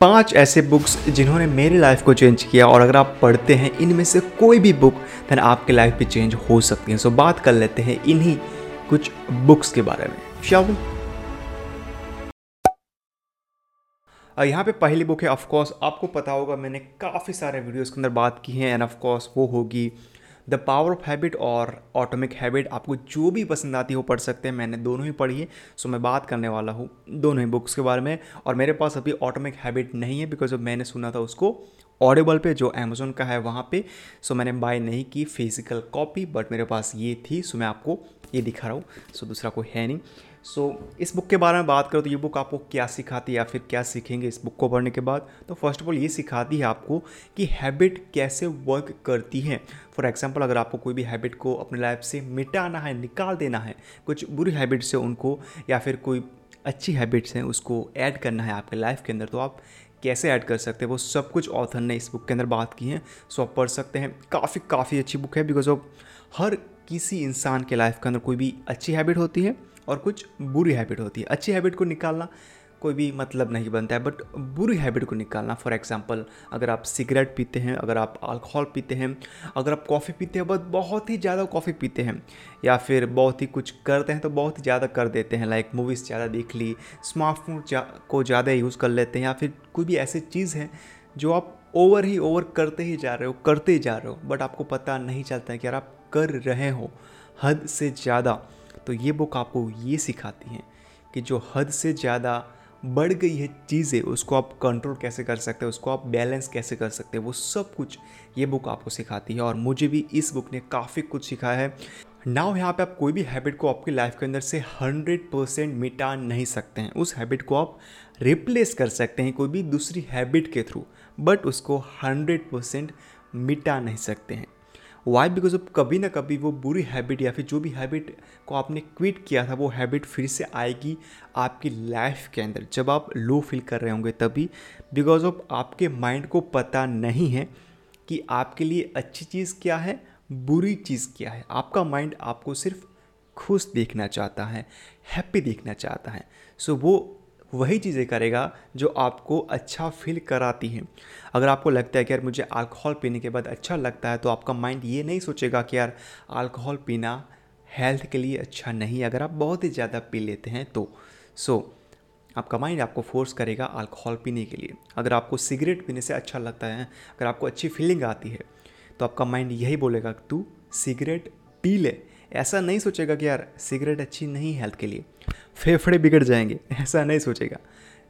पाँच ऐसे बुक्स जिन्होंने मेरी लाइफ को चेंज किया और अगर आप पढ़ते हैं, इनमें से कोई भी बुक देन आपकी लाइफ भी चेंज हो सकती है। सो बात कर लेते हैं इन्हीं कुछ बुक्स के बारे में। शाहू यहाँ पे पहली बुक है ऑफ़ कोर्स आपको पता होगा मैंने काफ़ी सारे वीडियोस के अंदर बात की है एंड ऑफ़ कोर्स वो होगी द पावर ऑफ़ हैबिट और ऑटोमिक हैबिट आपको जो भी पसंद आती हो पढ़ सकते हैं। मैंने दोनों ही पढ़ी है सो मैं बात करने वाला हूँ दोनों ही बुक्स के बारे में। और मेरे पास अभी ऑटोमिक हैबिट नहीं है बिकॉज़ मैंने सुना था उसको ऑडिबल पे, जो अमेजोन का है वहाँ पे। सो मैंने बाय नहीं की फ़िज़िकल कॉपी बट मेरे पास ये थी सो मैं आपको ये दिखा रहा हूँ। सो दूसरा कोई है नहीं। सो so, इस बुक के बारे में बात करो तो ये बुक आपको क्या सिखाती है या फिर क्या सीखेंगे इस बुक को पढ़ने के बाद? तो फ़र्स्ट ऑफ़ ऑल ये सिखाती है आपको कि हैबिट कैसे वर्क करती है। फॉर एग्जांपल अगर आपको कोई भी हैबिट को अपने लाइफ से मिटाना है निकाल देना है कुछ बुरी हैबिट से उनको या फिर कोई अच्छी हैबिट्स हैं उसको ऐड करना है आपके लाइफ के अंदर तो आप कैसे ऐड कर सकते हैं? वो सब कुछ ऑथर ने इस बुक के अंदर बात की है। सो आप पढ़ सकते हैं। काफ़ी काफ़ी अच्छी बुक है बिकॉज़ ऑफ़ हर किसी इंसान के लाइफ के अंदर कोई भी अच्छी हैबिट होती है। और कुछ बुरी हैबिट होती है। अच्छी हैबिट को निकालना कोई भी मतलब नहीं बनता है बट बुरी हैबिट को निकालना फॉर एग्ज़ाम्पल अगर आप सिगरेट पीते हैं अगर आप अल्कोहल पीते हैं अगर आप कॉफ़ी पीते हैं बट बहुत ही ज़्यादा कॉफ़ी पीते हैं या फिर बहुत ही कुछ करते हैं तो बहुत ही ज़्यादा कर देते हैं लाइक मूवीज़ ज़्यादा देख ली स्मार्टफ़ोन जा, को ज़्यादा यूज़ कर लेते हैं या फिर कोई भी ऐसी चीज़ है जो आप ओवर ही ओवर करते ही जा रहे हो करते ही जा रहे हो बट आपको पता नहीं चलता है कि यार आप कर रहे हो हद से ज़्यादा। तो ये बुक आपको ये सिखाती हैं कि जो हद से ज़्यादा बढ़ गई है चीज़ें, उसको आप कंट्रोल कैसे कर सकते हैं, उसको आप बैलेंस कैसे कर सकते हैं, वो सब कुछ ये बुक आपको सिखाती है। और मुझे भी इस बुक ने काफ़ी कुछ सिखाया है। नाउ यहाँ पे आप कोई भी हैबिट को आपकी लाइफ के अंदर से हंड्रेड परसेंट मिटा नहीं सकते हैं। उस हैबिट को आप रिप्लेस कर सकते हैं कोई भी दूसरी हैबिट के थ्रू बट उसको हंड्रेड परसेंट मिटा नहीं सकते हैं। वाई बिकॉज़ ऑफ़ कभी ना कभी वो बुरी हैबिट या फिर जो भी हैबिट को आपने क्विट किया था वो हैबिट फिर से आएगी आपकी लाइफ के अंदर। जब आप लो फील कर रहे होंगे तभी। बिकॉज़ ऑफ़ आपके माइंड को पता नहीं है कि आपके लिए अच्छी चीज़ क्या है बुरी चीज़ क्या है। आपका माइंड आपको सिर्फ़ खुश देखना चाहता है हैप्पी देखना चाहता है। सो so, वो वही चीज़ें करेगा जो आपको अच्छा फील कराती हैं। अगर आपको लगता है कि यार मुझे अल्कोहल पीने के बाद अच्छा लगता है तो आपका माइंड ये नहीं सोचेगा कि यार अल्कोहल पीना हेल्थ के लिए अच्छा नहीं अगर आप बहुत ही ज़्यादा पी लेते हैं तो। सो so, आपका माइंड आपको फोर्स करेगा अल्कोहल पीने के लिए। अगर आपको सिगरेट पीने से अच्छा लगता है अगर आपको अच्छी फीलिंग आती है तो आपका माइंड यही बोलेगा तू सिगरेट पी ले। ऐसा नहीं सोचेगा कि यार सिगरेट अच्छी नहीं हेल्थ के लिए। फेफड़े बिगड़ जाएँगे, ऐसा नहीं सोचेगा।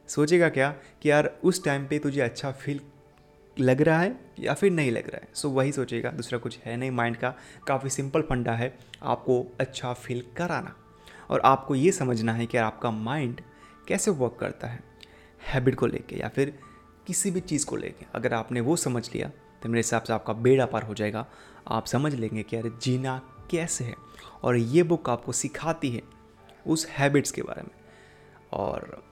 सोचेगा क्या कि यार उस टाइम पे तुझे अच्छा फील लग रहा है या फिर नहीं लग रहा है? सो वही सोचेगा, दूसरा कुछ है नहीं। माइंड का काफ़ी सिंपल फंडा है आपको अच्छा फील कराना। और आपको ये समझना है कि आपका माइंड कैसे वर्क करता है। हैबिट को लेके या फिर किसी भी चीज़ को लेके। अगर आपने वो समझ लिया तो मेरे हिसाब से आपका बेड़ा पार हो जाएगा। आप समझ लेंगे कि यार जीना कैसे है और ये बुक आपको सिखाती है उस हैबिट्स के बारे में। और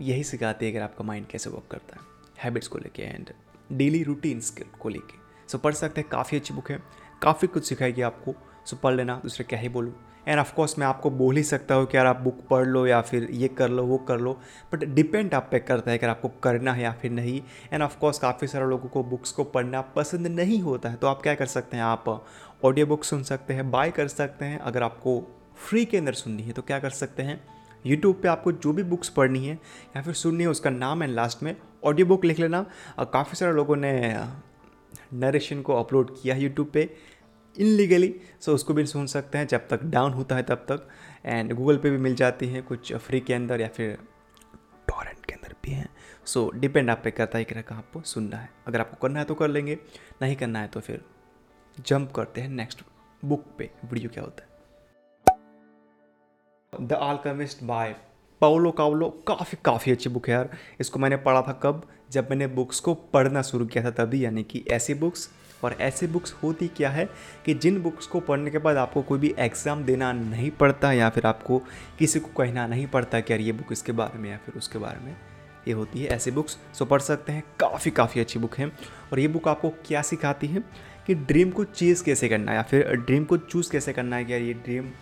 यही सिखाती है अगर आपका माइंड कैसे वर्क करता है, हैबिट्स को लेके एंड डेली रूटीन रूटीन्स को लेके। सो पढ़ सकते हैं, काफ़ी अच्छी बुक है, काफ़ी कुछ सिखाएगी आपको। सो पढ़ लेना, दूसरे क्या ही बोलूँ। एंड ऑफकोर्स मैं आपको बोल ही सकता हूँ कि यार आप बुक पढ़ लो या फिर ये कर लो, वो कर लो बट डिपेंड आप पे करता है कि आपको करना है या फिर नहीं। एंड ऑफकोर्स काफ़ी सारे लोगों को बुक्स को पढ़ना पसंद नहीं होता है तो आप क्या कर सकते हैं, आप ऑडियो बुक सुन सकते हैं बाय कर सकते हैं। अगर आपको फ्री के अंदर सुननी है तो क्या कर सकते हैं? यूट्यूब पे आपको जो भी बुक्स पढ़नी है, या फिर सुननी है, उसका नाम है लास्ट में ऑडियो बुक लिख लेना। काफ़ी सारे लोगों ने नरेशन को अपलोड किया है यूट्यूब पे इनलीगली सो उसको भी सुन सकते हैं, जब तक डाउन होता है तब तक। एंड गूगल पे भी मिल जाती है कुछ फ्री के अंदर, या फिर टॉरेंट के अंदर भी हैं। सो डिपेंड आप पे करता है कि कहाँ आपको सुनना है। अगर आपको करना है तो कर लेंगे। नहीं करना है तो फिर जंप करते हैं नेक्स्ट बुक पे, वीडियो क्या होता है। The Alchemist by Paulo Coelho काफ़ी काफ़ी अच्छी बुक है यार। इसको मैंने पढ़ा था कब? जब मैंने बुक्स को पढ़ना शुरू किया था तभी, यानी कि ऐसी बुक्स। और ऐसी बुक्स होती क्या है कि जिन बुक्स को पढ़ने के बाद आपको कोई भी एग्ज़ाम देना नहीं पड़ता या फिर आपको किसी को कहना नहीं पड़ता कि यार ये बुक इसके बारे में या फिर उसके बारे में, ये होती है ऐसी बुक्स। सो पढ़ सकते हैं, काफ़ी काफ़ी अच्छी बुक है। और ये बुक आपको क्या सिखाती है? कि ड्रीम को चीज़ कैसे करना है या फिर ड्रीम को चूज़ कैसे करना है कि यार ये ड्रीम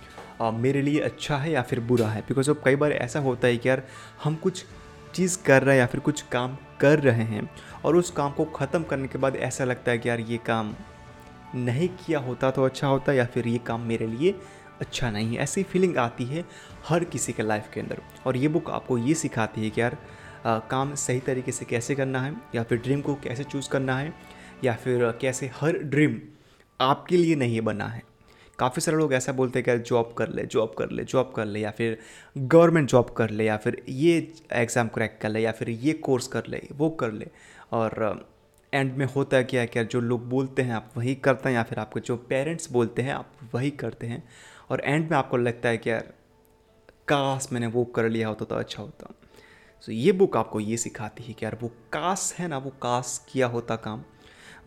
मेरे लिए अच्छा है या फिर बुरा है? बिकॉज़ अब कई बार ऐसा होता है कि यार हम कुछ चीज़ कर रहे हैं या फिर कुछ काम कर रहे हैं और उस काम को ख़त्म करने के बाद ऐसा लगता है कि यार ये काम नहीं किया होता तो अच्छा होता या फिर ये काम मेरे लिए अच्छा नहीं है। ऐसी फीलिंग आती है हर किसी के लाइफ के अंदर। और ये बुक आपको ये सिखाती है कि यार आ, काम सही तरीके से कैसे करना है या फिर ड्रीम को कैसे चूज़ करना है या फिर कैसे हर ड्रीम आपके लिए नहीं बना है। काफ़ी सारे लोग ऐसा बोलते हैं कि जॉब कर ले जॉब कर ले जॉब कर ले या फिर गवर्नमेंट जॉब कर ले या फिर ये एग्ज़ाम क्रैक कर ले या फिर ये कोर्स कर ले वो कर ले। और एंड में होता है क्या क्या जो लोग बोलते हैं आप वही करते हैं या फिर आपके जो पेरेंट्स बोलते हैं आप वही करते हैं। और एंड में आपको लगता है कि यार काश मैंने वो कर लिया होता तो अच्छा होता। सो so, ये बुक आपको ये सिखाती है कि यार वो काश है ना वो काश किया होता काम।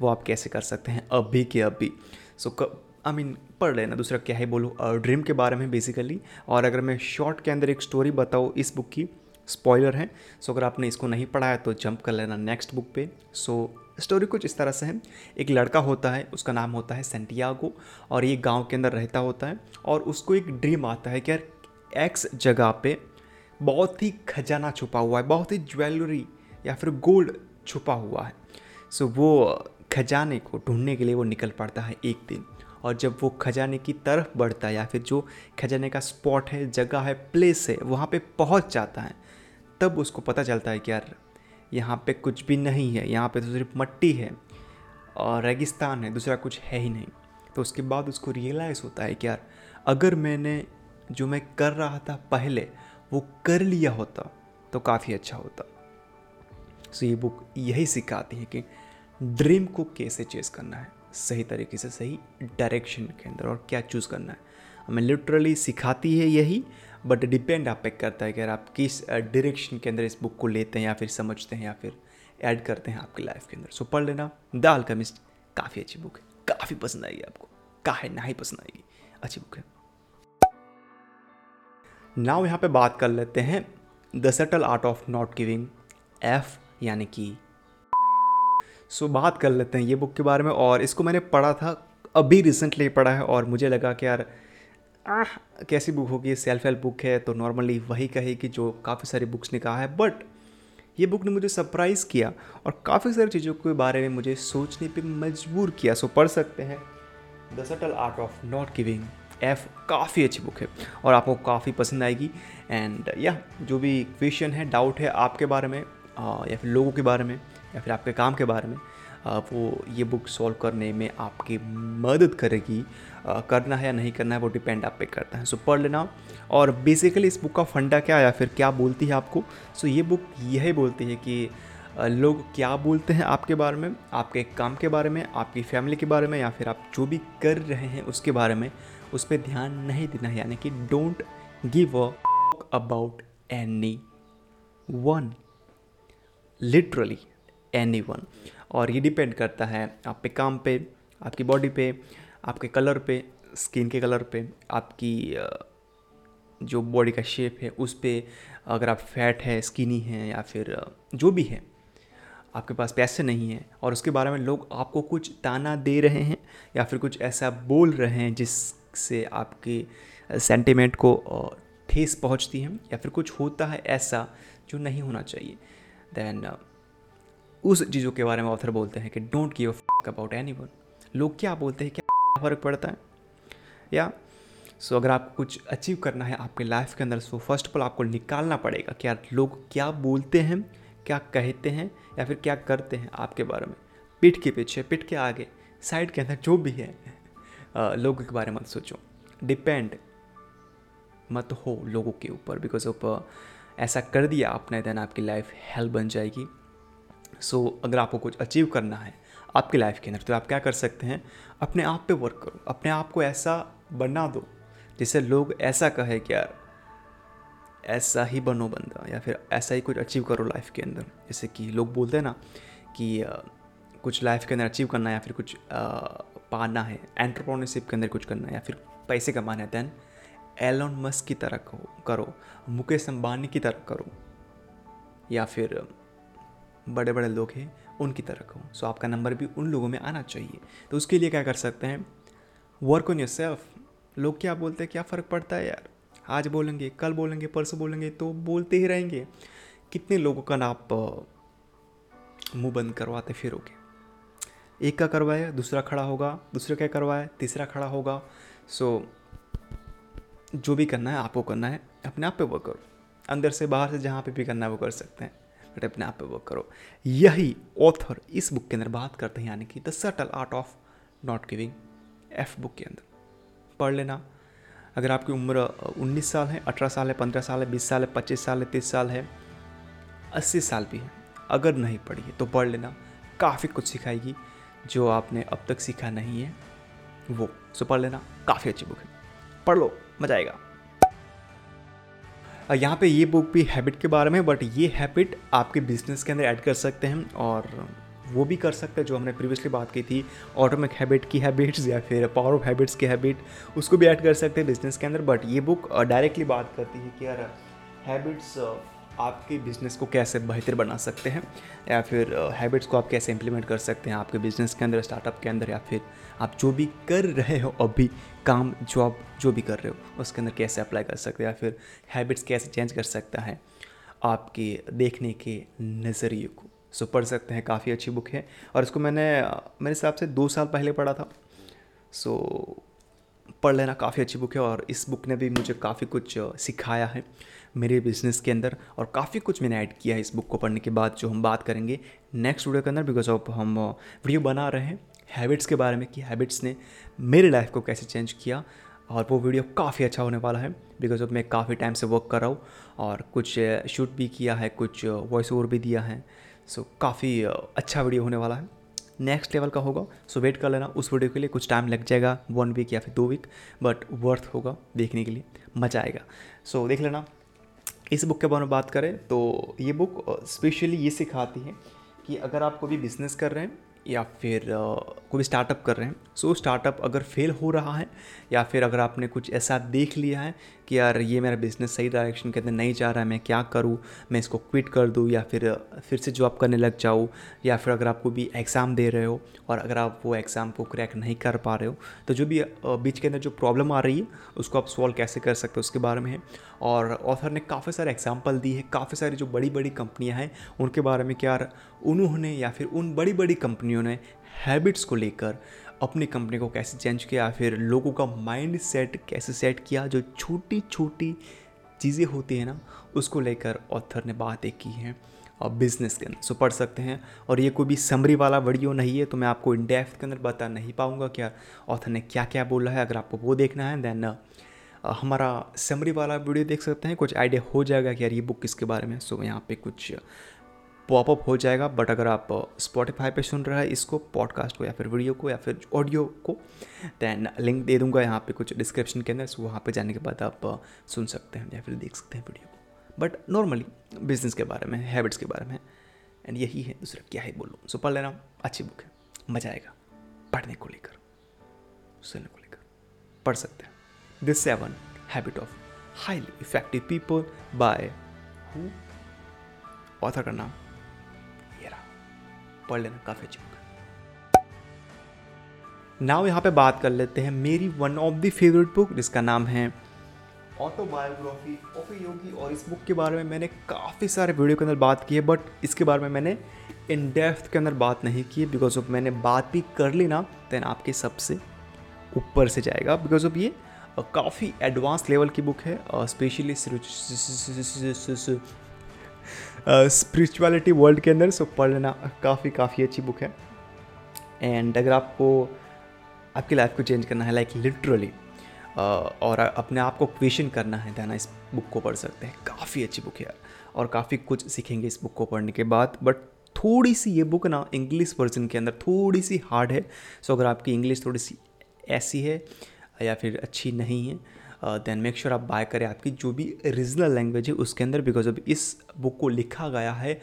वो आप कैसे कर सकते हैं अभी के अभी? सो so, आई मीन पढ़ लेना। दूसरा क्या है बोलो? ड्रीम के बारे में बेसिकली और अगर मैं शॉर्ट के अंदर एक स्टोरी बताऊँ इस बुक की स्पॉइलर है। सो अगर आपने इसको नहीं पढ़ा है तो जंप कर लेना नेक्स्ट बुक पे। सो स्टोरी कुछ इस तरह से है। एक लड़का होता है उसका नाम होता है सेंटियागो और ये गाँव के अंदर रहता होता है। और उसको एक ड्रीम आता है कि यार एक्स जगह पे बहुत ही खजाना छुपा हुआ है बहुत ही ज्वेलरी या फिर गोल्ड छुपा हुआ है। सो वो खजाने को ढूँढने के लिए वो निकल पड़ता है एक दिन। और जब वो खजाने की तरफ़ बढ़ता है या फिर जो खजाने का स्पॉट है, जगह है प्लेस है, वहाँ पे पहुँच जाता है, तब उसको पता चलता है कि यार, यहाँ पे कुछ भी नहीं है, यहाँ पे तो सिर्फ़ मट्टी है और रेगिस्तान है, दूसरा कुछ है ही नहीं। तो उसके बाद उसको रियलाइज़ होता है कि यार, अगर मैंने जो मैं कर रहा था पहले, वो कर लिया होता तो काफ़ी अच्छा होता। सो ये बुक यही सिखाती है कि ड्रीम को कैसे चेस करना है? सही तरीके से, सही डायरेक्शन के अंदर और क्या चूज़ करना है? हमें लिटरली सिखाती है यही बट डिपेंड आप पे करता है कि अगर आप किस डायरेक्शन के अंदर इस बुक को लेते हैं या फिर समझते हैं या फिर ऐड करते हैं आपकी लाइफ के अंदर। सो पढ़ लेना। दाल का मिस्ट काफ़ी अच्छी बुक है। काफ़ी पसंद आएगी आपको। काहे ना ही पसंद आएगी। अच्छी बुक है। नाउ यहाँ पे बात कर लेते हैं the subtle art of not giving F यानी कि सो so, बात कर लेते हैं ये बुक के बारे में। और इसको मैंने पढ़ा था अभी रिसेंटली पढ़ा है और मुझे लगा कि यार आह कैसी बुक होगी? सेल्फ हेल्प बुक है तो नॉर्मली वही कहेगी जो काफ़ी सारी बुक्स ने कहा है। बट ये बुक ने मुझे सरप्राइज़ किया और काफ़ी सारी चीज़ों के बारे में मुझे सोचने पे मजबूर किया। सो पढ़ सकते हैं। The subtle art of not giving F काफ़ी अच्छी बुक है और आपको काफ़ी पसंद आएगी। एंड या जो भी क्वेश्चन है डाउट है आपके बारे में या फिर लोगों के बारे में या फिर आपके काम के बारे में वो, ये बुक सॉल्व करने में आपकी मदद करेगी करना है या नहीं करना है वो डिपेंड आप पे करता है। सो पढ़ लेना। और बेसिकली इस बुक का फंडा क्या या फिर क्या बोलती है आपको? सो ये बुक यही बोलती है कि लोग क्या बोलते हैं आपके बारे में, आपके काम के बारे में, आपकी फैमिली के बारे में या फिर आप जो भी कर रहे हैं उसके बारे में, उस पर ध्यान नहीं देना है। यानी कि don't give a about anyone literally anyone और ये डिपेंड करता है आपके काम पे, आपकी बॉडी पे, आपके कलर पे स्किन के कलर पे, आपकी जो बॉडी का शेप है, उस पर अगर आप फैट है स्किनी है या फिर जो भी है, आपके पास पैसे नहीं हैं और उसके बारे में लोग आपको कुछ ताना दे रहे हैं या फिर कुछ ऐसा बोल रहे हैं जिससे आपके सेंटिमेंट को ठेस पहुँचती है या फिर कुछ होता है ऐसा जो नहीं होना चाहिए देन उस चीज़ों के बारे में ऑथर बोलते हैं कि don't give about anyone लोग क्या बोलते हैं क्या फ़र्क पड़ता है? या सो so, अगर आपको कुछ अचीव करना है आपके लाइफ के अंदर सो फ़र्स्ट ऑफ़ ऑल आपको निकालना पड़ेगा कि यार लोग क्या बोलते हैं क्या कहते हैं या फिर क्या करते हैं आपके बारे में। पीठ के पीछे पीठ के आगे साइड के अंदर जो भी है लोगों के बारे में मत सोचो। डिपेंड मत हो लोगों के ऊपर बिकॉज़ ऑफ़ ऐसा कर दिया आपने देन आपकी लाइफ हेल्प बन जाएगी। सो so, अगर आपको कुछ अचीव करना है आपकी लाइफ के अंदर तो आप क्या कर सकते हैं? अपने आप पे वर्क करो। अपने आप को ऐसा बना दो जिससे लोग ऐसा कहे कि यार ऐसा ही बनो बंदा या फिर ऐसा ही कुछ अचीव करो लाइफ के अंदर। जैसे कि लोग बोलते हैं ना कि आ, कुछ लाइफ के अंदर अचीव करना है या फिर कुछ आ, पाना है एंटरप्रोनरशिप के अंदर कुछ करना है या फिर पैसे कमाना है दैन एलोन मस्क की तरह करो। मुकेश अंबानी की तरह करो। या फिर बड़े बड़े लोग हैं उनकी तरह कहो। सो आपका नंबर भी उन लोगों में आना चाहिए। तो उसके लिए क्या कर सकते हैं? वर्क ऑन योर सेल्फ लोग क्या बोलते हैं? क्या फ़र्क पड़ता है यार? आज बोलेंगे कल बोलेंगे परसों बोलेंगे तो बोलते ही रहेंगे। कितने लोगों का ना आप मुँह बंद करवाते फिरोगे एक का करवाए दूसरा खड़ा होगा दूसरा क्या करवाए तीसरा खड़ा होगा। सो so, जो भी करना है आपको करना है। अपने आप पे वर्क करो। अंदर से बाहर से जहाँ पे भी करना है वो कर सकते हैं। बट अपने आप पे वर्क करो। यही ऑथर इस बुक के अंदर बात करते हैं, यानी कि the subtle art of not giving F book के अंदर। पढ़ लेना। अगर आपकी उम्र 19 साल है 18 साल है 15 साल है 20 साल है 25 साल है 30 साल है 80 साल भी है। अगर नहीं पढ़ी है तो पढ़ लेना। काफ़ी कुछ सिखाएगी, जो आपने अब तक सीखा नहीं है, वो। सो पढ़ लेना। काफ़ी अच्छी बुक है। पढ़ लो। मज़ा आएगा। यहाँ पे ये बुक भी हैबिट के बारे में बट ये हैबिट आपके बिज़नेस के अंदर ऐड कर सकते हैं और वो भी कर सकते हैं, जो हमने प्रीवियसली बात की थी ऑटोमिक हैबिट की हैबिट्स या फिर पावर ऑफ़ हैबिट्स की हैबिट उसको भी ऐड कर सकते हैं बिज़नेस के अंदर बट ये बुक डायरेक्टली बात करती है कि यार हैबिट्स आपके बिज़नेस को कैसे बेहतर बना सकते हैं या फिर हैबिट्स को आप कैसे इंप्लीमेंट कर सकते हैं आपके बिज़नेस के अंदर स्टार्टअप के अंदर या फिर आप जो भी कर रहे हो अभी काम जॉब जो भी कर रहे हो, उसके अंदर कैसे अप्लाई कर सकते हैं या फिर हैबिट्स कैसे चेंज कर सकता है, आपके देखने के नज़रिए को। सो पढ़ सकते हैं, काफ़ी अच्छी बुक है। और इसको मैंने, मेरे हिसाब से दो साल पहले पढ़ा था। सो पढ़ लेना काफ़ी अच्छी बुक है और इस बुक ने भी मुझे काफ़ी कुछ सिखाया है मेरे बिज़नेस के अंदर और काफ़ी कुछ मैंने ऐड किया है इस बुक को पढ़ने के बाद जो हम बात करेंगे नेक्स्ट वीडियो के अंदर बिकॉज़ ऑफ़ हम वीडियो बना रहे हैं। हैबिट्स के बारे में कि हैबिट्स ने मेरी लाइफ को कैसे चेंज किया और वो वीडियो काफ़ी अच्छा होने वाला है बिकॉज़ ऑफ़ मैं काफ़ी टाइम से वर्क कर रहा हूँ और कुछ शूट भी किया है कुछ वॉइस ओवर भी दिया है। सो so, काफ़ी अच्छा वीडियो होने वाला है। नेक्स्ट लेवल का होगा सो वेट कर लेना। उस वीडियो के लिए कुछ टाइम लग जाएगा वन वीक या फिर दो वीक बट वर्थ होगा देखने के लिए। मज़ा आएगा। सो so, देख लेना। इस बुक के बारे में बात करें तो ये बुक स्पेशली ये सिखाती है कि अगर आप कोई भी बिज़नेस कर रहे हैं या फिर कोई स्टार्टअप कर रहे हैं। सो स्टार्टअप अगर फेल हो रहा है या फिर अगर आपने कुछ ऐसा देख लिया है कि यार ये मेरा बिज़नेस सही डायरेक्शन के अंदर नहीं जा रहा है, मैं क्या करूँ? मैं इसको क्विट कर दूँ या फिर फिर से जॉब करने लग जाऊँ? या फिर अगर आप कोई भी एग्ज़ाम दे रहे हो और अगर आप वो एग्ज़ाम को क्रैक नहीं कर पा रहे हो तो जो भी बीच के अंदर जो प्रॉब्लम आ रही है, उसको आप सॉल्व कैसे कर सकते हो उसके बारे में और ऑथर ने काफ़ी सारे एग्ज़ाम्पल दी है, काफ़ी सारी जो बड़ी बड़ी कंपनियाँ हैं, उनके बारे में क्या उन्होंने या फिर उन बड़ी बड़ी कंपनियों ने हैबिट्स को लेकर अपनी कंपनी को कैसे चेंज किया, फिर लोगों का माइंड सेट कैसे सेट किया, जो छोटी छोटी चीज़ें होती हैं ना, उसको लेकर ऑथर ने बातें की हैं और बिज़नेस के अंदर। सो, पढ़ सकते हैं। और ये कोई भी समरी वाला वीडियो नहीं है तो मैं आपको इन डेप्थ के अंदर बता नहीं पाऊँगा क्या ऑथर ने क्या क्या बोला है। अगर आपको वो देखना है, देन हमारा समरी वाला वीडियो देख सकते हैं। कुछ आइडिया हो जाएगा कि यार ये बुक किसके बारे में सो, यहाँ पे कुछ पॉपअप हो जाएगा, बट अगर आप स्पॉटिफाई पे सुन रहे हैं इसको पॉडकास्ट को या फिर वीडियो को या फिर ऑडियो को दैन लिंक दे दूँगा यहाँ पे कुछ डिस्क्रिप्शन के अंदर, वहाँ पे जाने के बाद आप सुन सकते हैं या फिर देख सकते हैं वीडियो को। बट नॉर्मली बिज़नेस के बारे में हैबिट्स के बारे में एंड यही है दूसरा क्या है बोलो। सो पढ़ लेना, अच्छी बुक है, मज़ा आएगा, पढ़ने को लेकर, सुनने को लेकर, पढ़ सकते हैं। This seven habit of highly effective people by who author का नाम पढ़ लेना, काफ़ी अच्छी बुक नाउ यहाँ पे बात कर लेते हैं मेरी one of the favourite book जिसका नाम है ऑटोबायोग्राफी ऑफ़ योगी और इस बुक के बारे में मैंने काफ़ी सारे वीडियो के अंदर बात की है बट इसके बारे में मैंने इन डेप्थ के अंदर बात नहीं की है बिकॉज़ ऑफ़ मैंने बात भी कर ली ना देन आपके सबसे ऊपर से जाएगा बिकॉज़ ऑफ़ ये काफ़ी एडवांस लेवल की बुक है स्पेशली स्पिरिचुअलिटी वर्ल्ड के अंदर सो पढ़ लेना। काफ़ी काफ़ी अच्छी बुक है। एंड अगर आपको, आपकी लाइफ को चेंज करना है लाइक like लिटरली और अपने आप को क्वेश्चन करना है देना इस बुक को पढ़ सकते हैं। काफ़ी अच्छी बुक है यार। और काफ़ी कुछ सीखेंगे इस बुक को पढ़ने के बाद। बट थोड़ी सी ये बुक ना इंग्लिश वर्जन के अंदर थोड़ी सी हार्ड है। सो अगर आपकी इंग्लिश थोड़ी सी ऐसी है, या फिर अच्छी नहीं है देन मेक श्योर आप बाय करें आपकी जो भी रीजनल लैंग्वेज है उसके अंदर बिकॉज़ अब इस बुक को लिखा गया है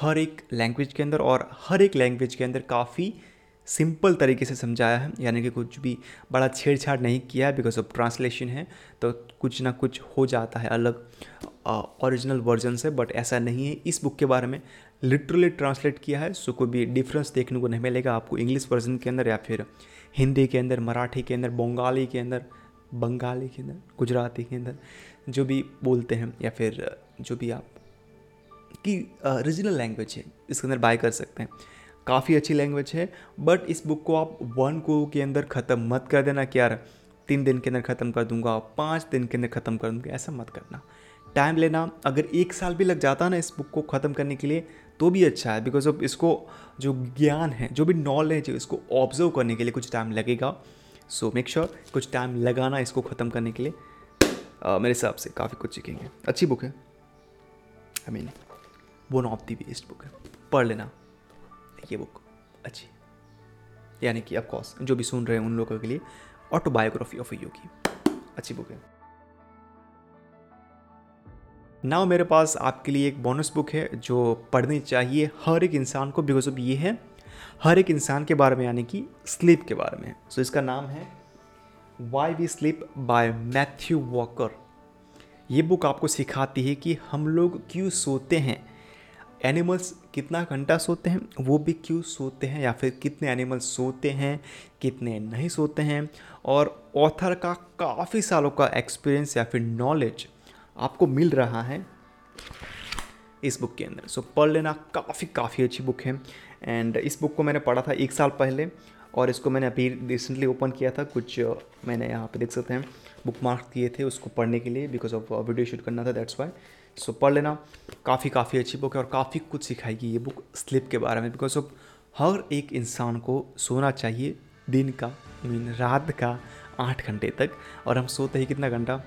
हर एक लैंग्वेज के अंदर और हर एक लैंग्वेज के अंदर काफ़ी सिंपल तरीके से समझाया है, यानी कि कुछ भी बड़ा छेड़छाड़ नहीं किया है बिकॉज़ ऑफ़ ट्रांसलेशन है तो कुछ ना कुछ हो जाता है अलग ओरिजिनल वर्जन से बट ऐसा नहीं है। इस बुक के बारे में लिटरली ट्रांसलेट किया है सो कोई भी डिफरेंस देखने को नहीं मिलेगा आपको इंग्लिश वर्जन के अंदर या फिर हिंदी के अंदर, मराठी के अंदर, बंगाली के अंदर। बंगाली के अंदर, गुजराती के अंदर, जो भी बोलते हैं या फिर जो भी आप, कि रीजनल लैंग्वेज है, इसके अंदर बाय कर सकते हैं। काफ़ी अच्छी लैंग्वेज है बट इस बुक को आप वन को के अंदर ख़त्म मत कर देना, कि यार, तीन दिन के अंदर ख़त्म कर दूँगा, पाँच दिन के अंदर ख़त्म कर दूँगा, ऐसा मत करना। टाइम लेना, अगर एक साल भी लग जाता ना इस बुक को ख़त्म करने के लिए तो भी अच्छा है बिकॉज़ ऑफ़ इसको जो ज्ञान है, जो भी नॉलेज है, इसको ऑब्ज़र्व करने के लिए कुछ टाइम लगेगा। सो मेक श्योर कुछ टाइम लगाना इसको ख़त्म करने के लिए। Uh, मेरे हिसाब से काफ़ी कुछ सीखेंगे। अच्छी बुक है। I mean one of the best book है। पढ़ लेना। ये बुक अच्छी। यानी कि ऑफकोर्स जो भी सुन रहे हैं उन लोगों के लिए ऑटोबायोग्राफी ऑफ़ योगी अच्छी बुक है। नाउ मेरे पास आपके लिए एक बोनस बुक है जो पढ़नी चाहिए हर एक इंसान को बिकॉज़ ऑफ़ ये है हर एक इंसान के बारे में यानी कि स्लीप के बारे में। सो so, इसका नाम है why we sleep by Matthew Walker ये बुक आपको सिखाती है कि हम लोग क्यों सोते हैं। एनिमल्स कितना घंटा सोते हैं वो भी क्यों सोते हैं या फिर कितने एनिमल्स सोते हैं कितने नहीं सोते हैं। और ऑथर का काफ़ी सालों का एक्सपीरियंस या फिर नॉलेज आपको मिल रहा है। इस बुक के अंदर। सो पढ़ लेना, काफ़ी काफ़ी अच्छी बुक है। एंड इस बुक को मैंने पढ़ा था एक साल पहले और इसको मैंने अभी रिसेंटली ओपन किया था। कुछ मैंने यहाँ पे देख सकते हैं बुक मार्क किए थे उसको पढ़ने के लिए बिकॉज़ ऑफ़ वीडियो शूट करना था दैट्स वाई सो पढ़ लेना, काफ़ी काफ़ी अच्छी बुक है और काफ़ी कुछ सिखाएगी ये बुक स्लिप के बारे में बिकॉज़ ऑफ़ हर एक इंसान को सोना चाहिए दिन का मीन रात का आठ घंटे तक और हम सोते ही कितना घंटा?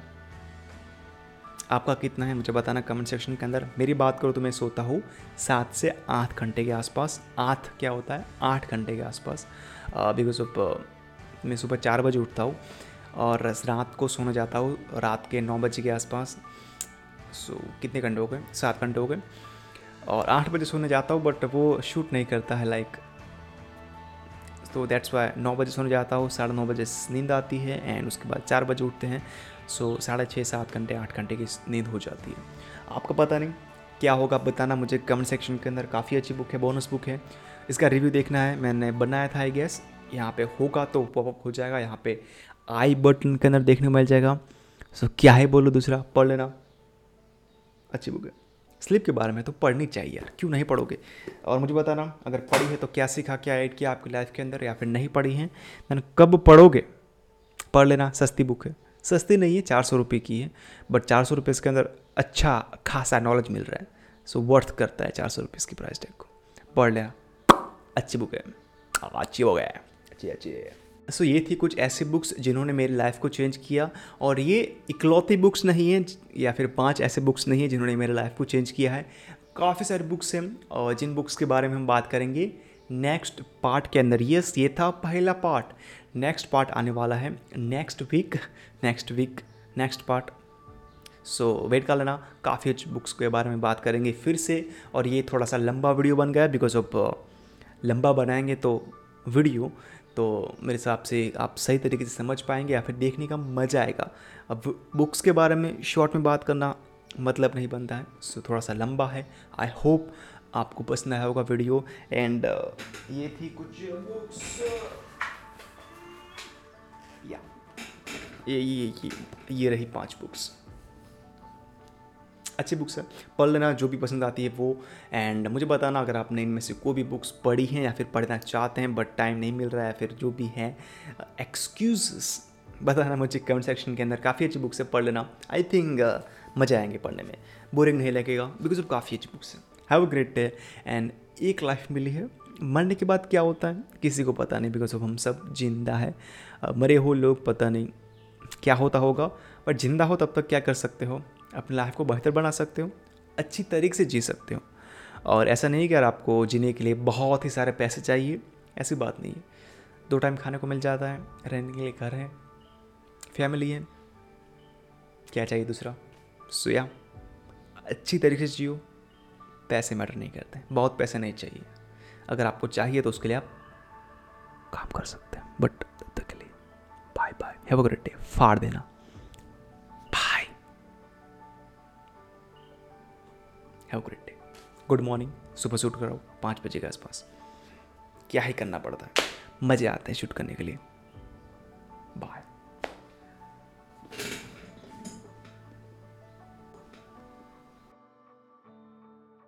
आपका कितना है मुझे बताना कमेंट सेक्शन के अंदर। मेरी बात करो तो मैं सोता हूँ सात से आठ घंटे के आसपास। आठ क्या होता है? आठ घंटे के आसपास। बिकॉज़ ऑफ़ मैं सुबह चार बजे उठता हूँ और रात को सोने जाता हूँ, रात के नौ बजे के आसपास। सो कितने घंटे हो गए? सात घंटे हो गए। और आठ बजे सोने जाता हूँ बट वो शूट नहीं करता है लाइक तो दैट्स वाई नौ बजे सोने जाता हूँ, साढ़े नौ बजे नींद आती है एंड उसके बाद चार बजे उठते हैं। सो साढ़े छः, सात घंटे, आठ घंटे की नींद हो जाती है। आपको पता नहीं क्या होगा आप बताना मुझे कमेंट सेक्शन के अंदर। काफ़ी अच्छी बुक है बोनस बुक है। इसका रिव्यू देखना है। मैंने बनाया था आई गेस यहाँ पे होगा तो पॉपअप हो जाएगा। यहाँ पे आई बटन के अंदर देखने को मिल जाएगा। सो क्या है बोलो दूसरा, पढ़ लेना। अच्छी बुक है। स्लिप के बारे में तो पढ़नी चाहिए यार, क्यों नहीं पढ़ोगे? और मुझे बताना, अगर पढ़ी है तो क्या सीखा, क्या ऐड किया आपकी लाइफ के अंदर, या फिर नहीं पढ़ी है मैंने कब पढ़ोगे? पढ़ लेना, सस्ती बुक है। सस्ती नहीं है चार सौ रुपये की है बट चार सौ रुपये इसके अंदर अच्छा खासा नॉलेज मिल रहा है। सो so, वर्थ करता है चार सौ रुपये इसकी प्राइस टैग को। पढ़ लिया। अच्छी बुक है। अच्छी हो। गया अच्छी अच्छी। है सो so, ये थी कुछ ऐसी बुक्स जिन्होंने मेरी लाइफ को चेंज किया। और ये इकलौती बुक्स नहीं हैं या फिर पाँच ऐसे बुक्स नहीं है जिन्होंने मेरी लाइफ को चेंज किया है। काफ़ी सारी बुक्स हैं और जिन बुक्स के बारे में हम बात करेंगे नेक्स्ट पार्ट के अंदर। यस ये था पहला पार्ट नेक्स्ट पार्ट आने वाला है। Next week next week next part so wait कर लेना। काफ़ी अच्छी बुक्स के बारे में बात करेंगे फिर से। और ये थोड़ा सा लंबा वीडियो बन गया बिकॉज़ ऑफ़ लंबा बनाएँगे तो वीडियो तो मेरे हिसाब से आप सही तरीके से समझ पाएँगे या फिर देखने का मज़ा आएगा। अब बुक्स के बारे में शॉर्ट में बात करना मतलब नहीं बनता है। सो थोड़ा सा लंबा है। आई होप आपको पसंद आया होगा वीडियो एंड uh, ये थी कुछ बुक्स ये ये ये ये रही पाँच बुक्स अच्छी बुक्स है। पढ़ लेना जो भी पसंद आती है वो एंड मुझे बताना अगर आपने इनमें से कोई भी बुक्स पढ़ी हैं या फिर पढ़ना चाहते हैं बट टाइम नहीं मिल रहा है फिर जो भी है एक्सक्यूज बताना मुझे कमेंट सेक्शन के अंदर। काफ़ी अच्छी बुक्स है, पढ़ लेना। आई थिंक मज़ा आएँगे पढ़ने में। बोरिंग नहीं लगेगा बिकॉज़ ऑफ़ काफ़ी अच्छी बुक्स है। Have a great day and एक लाइफ मिली है। मरने के बाद क्या होता है? किसी को पता नहीं बिकॉज़ ऑफ़ हम सब ज़िंदा है। मरे हो लोग पता नहीं। क्या होता होगा बट ज़िंदा हो तब तक क्या कर सकते हो? अपनी लाइफ को बेहतर बना सकते हो, अच्छी तरीके से जी सकते हो। और ऐसा नहीं कि यार आपको जीने के लिए बहुत ही सारे पैसे चाहिए, ऐसी बात नहीं है। दो टाइम खाने को मिल जाता है, रहने के लिए घर है फैमिली है, क्या चाहिए दूसरा? सोया अच्छी तरीके से जियो, पैसे मैटर नहीं करते, बहुत पैसे नहीं चाहिए। अगर आपको चाहिए तो उसके लिए आप काम कर सकते हैं but have a great day फाड़ देना। Bye have a great day good morning सुबह शूट करो पाँच बजे के आसपास। क्या ही करना पड़ता है। मज़े आते हैं शूट करने के लिए। बाय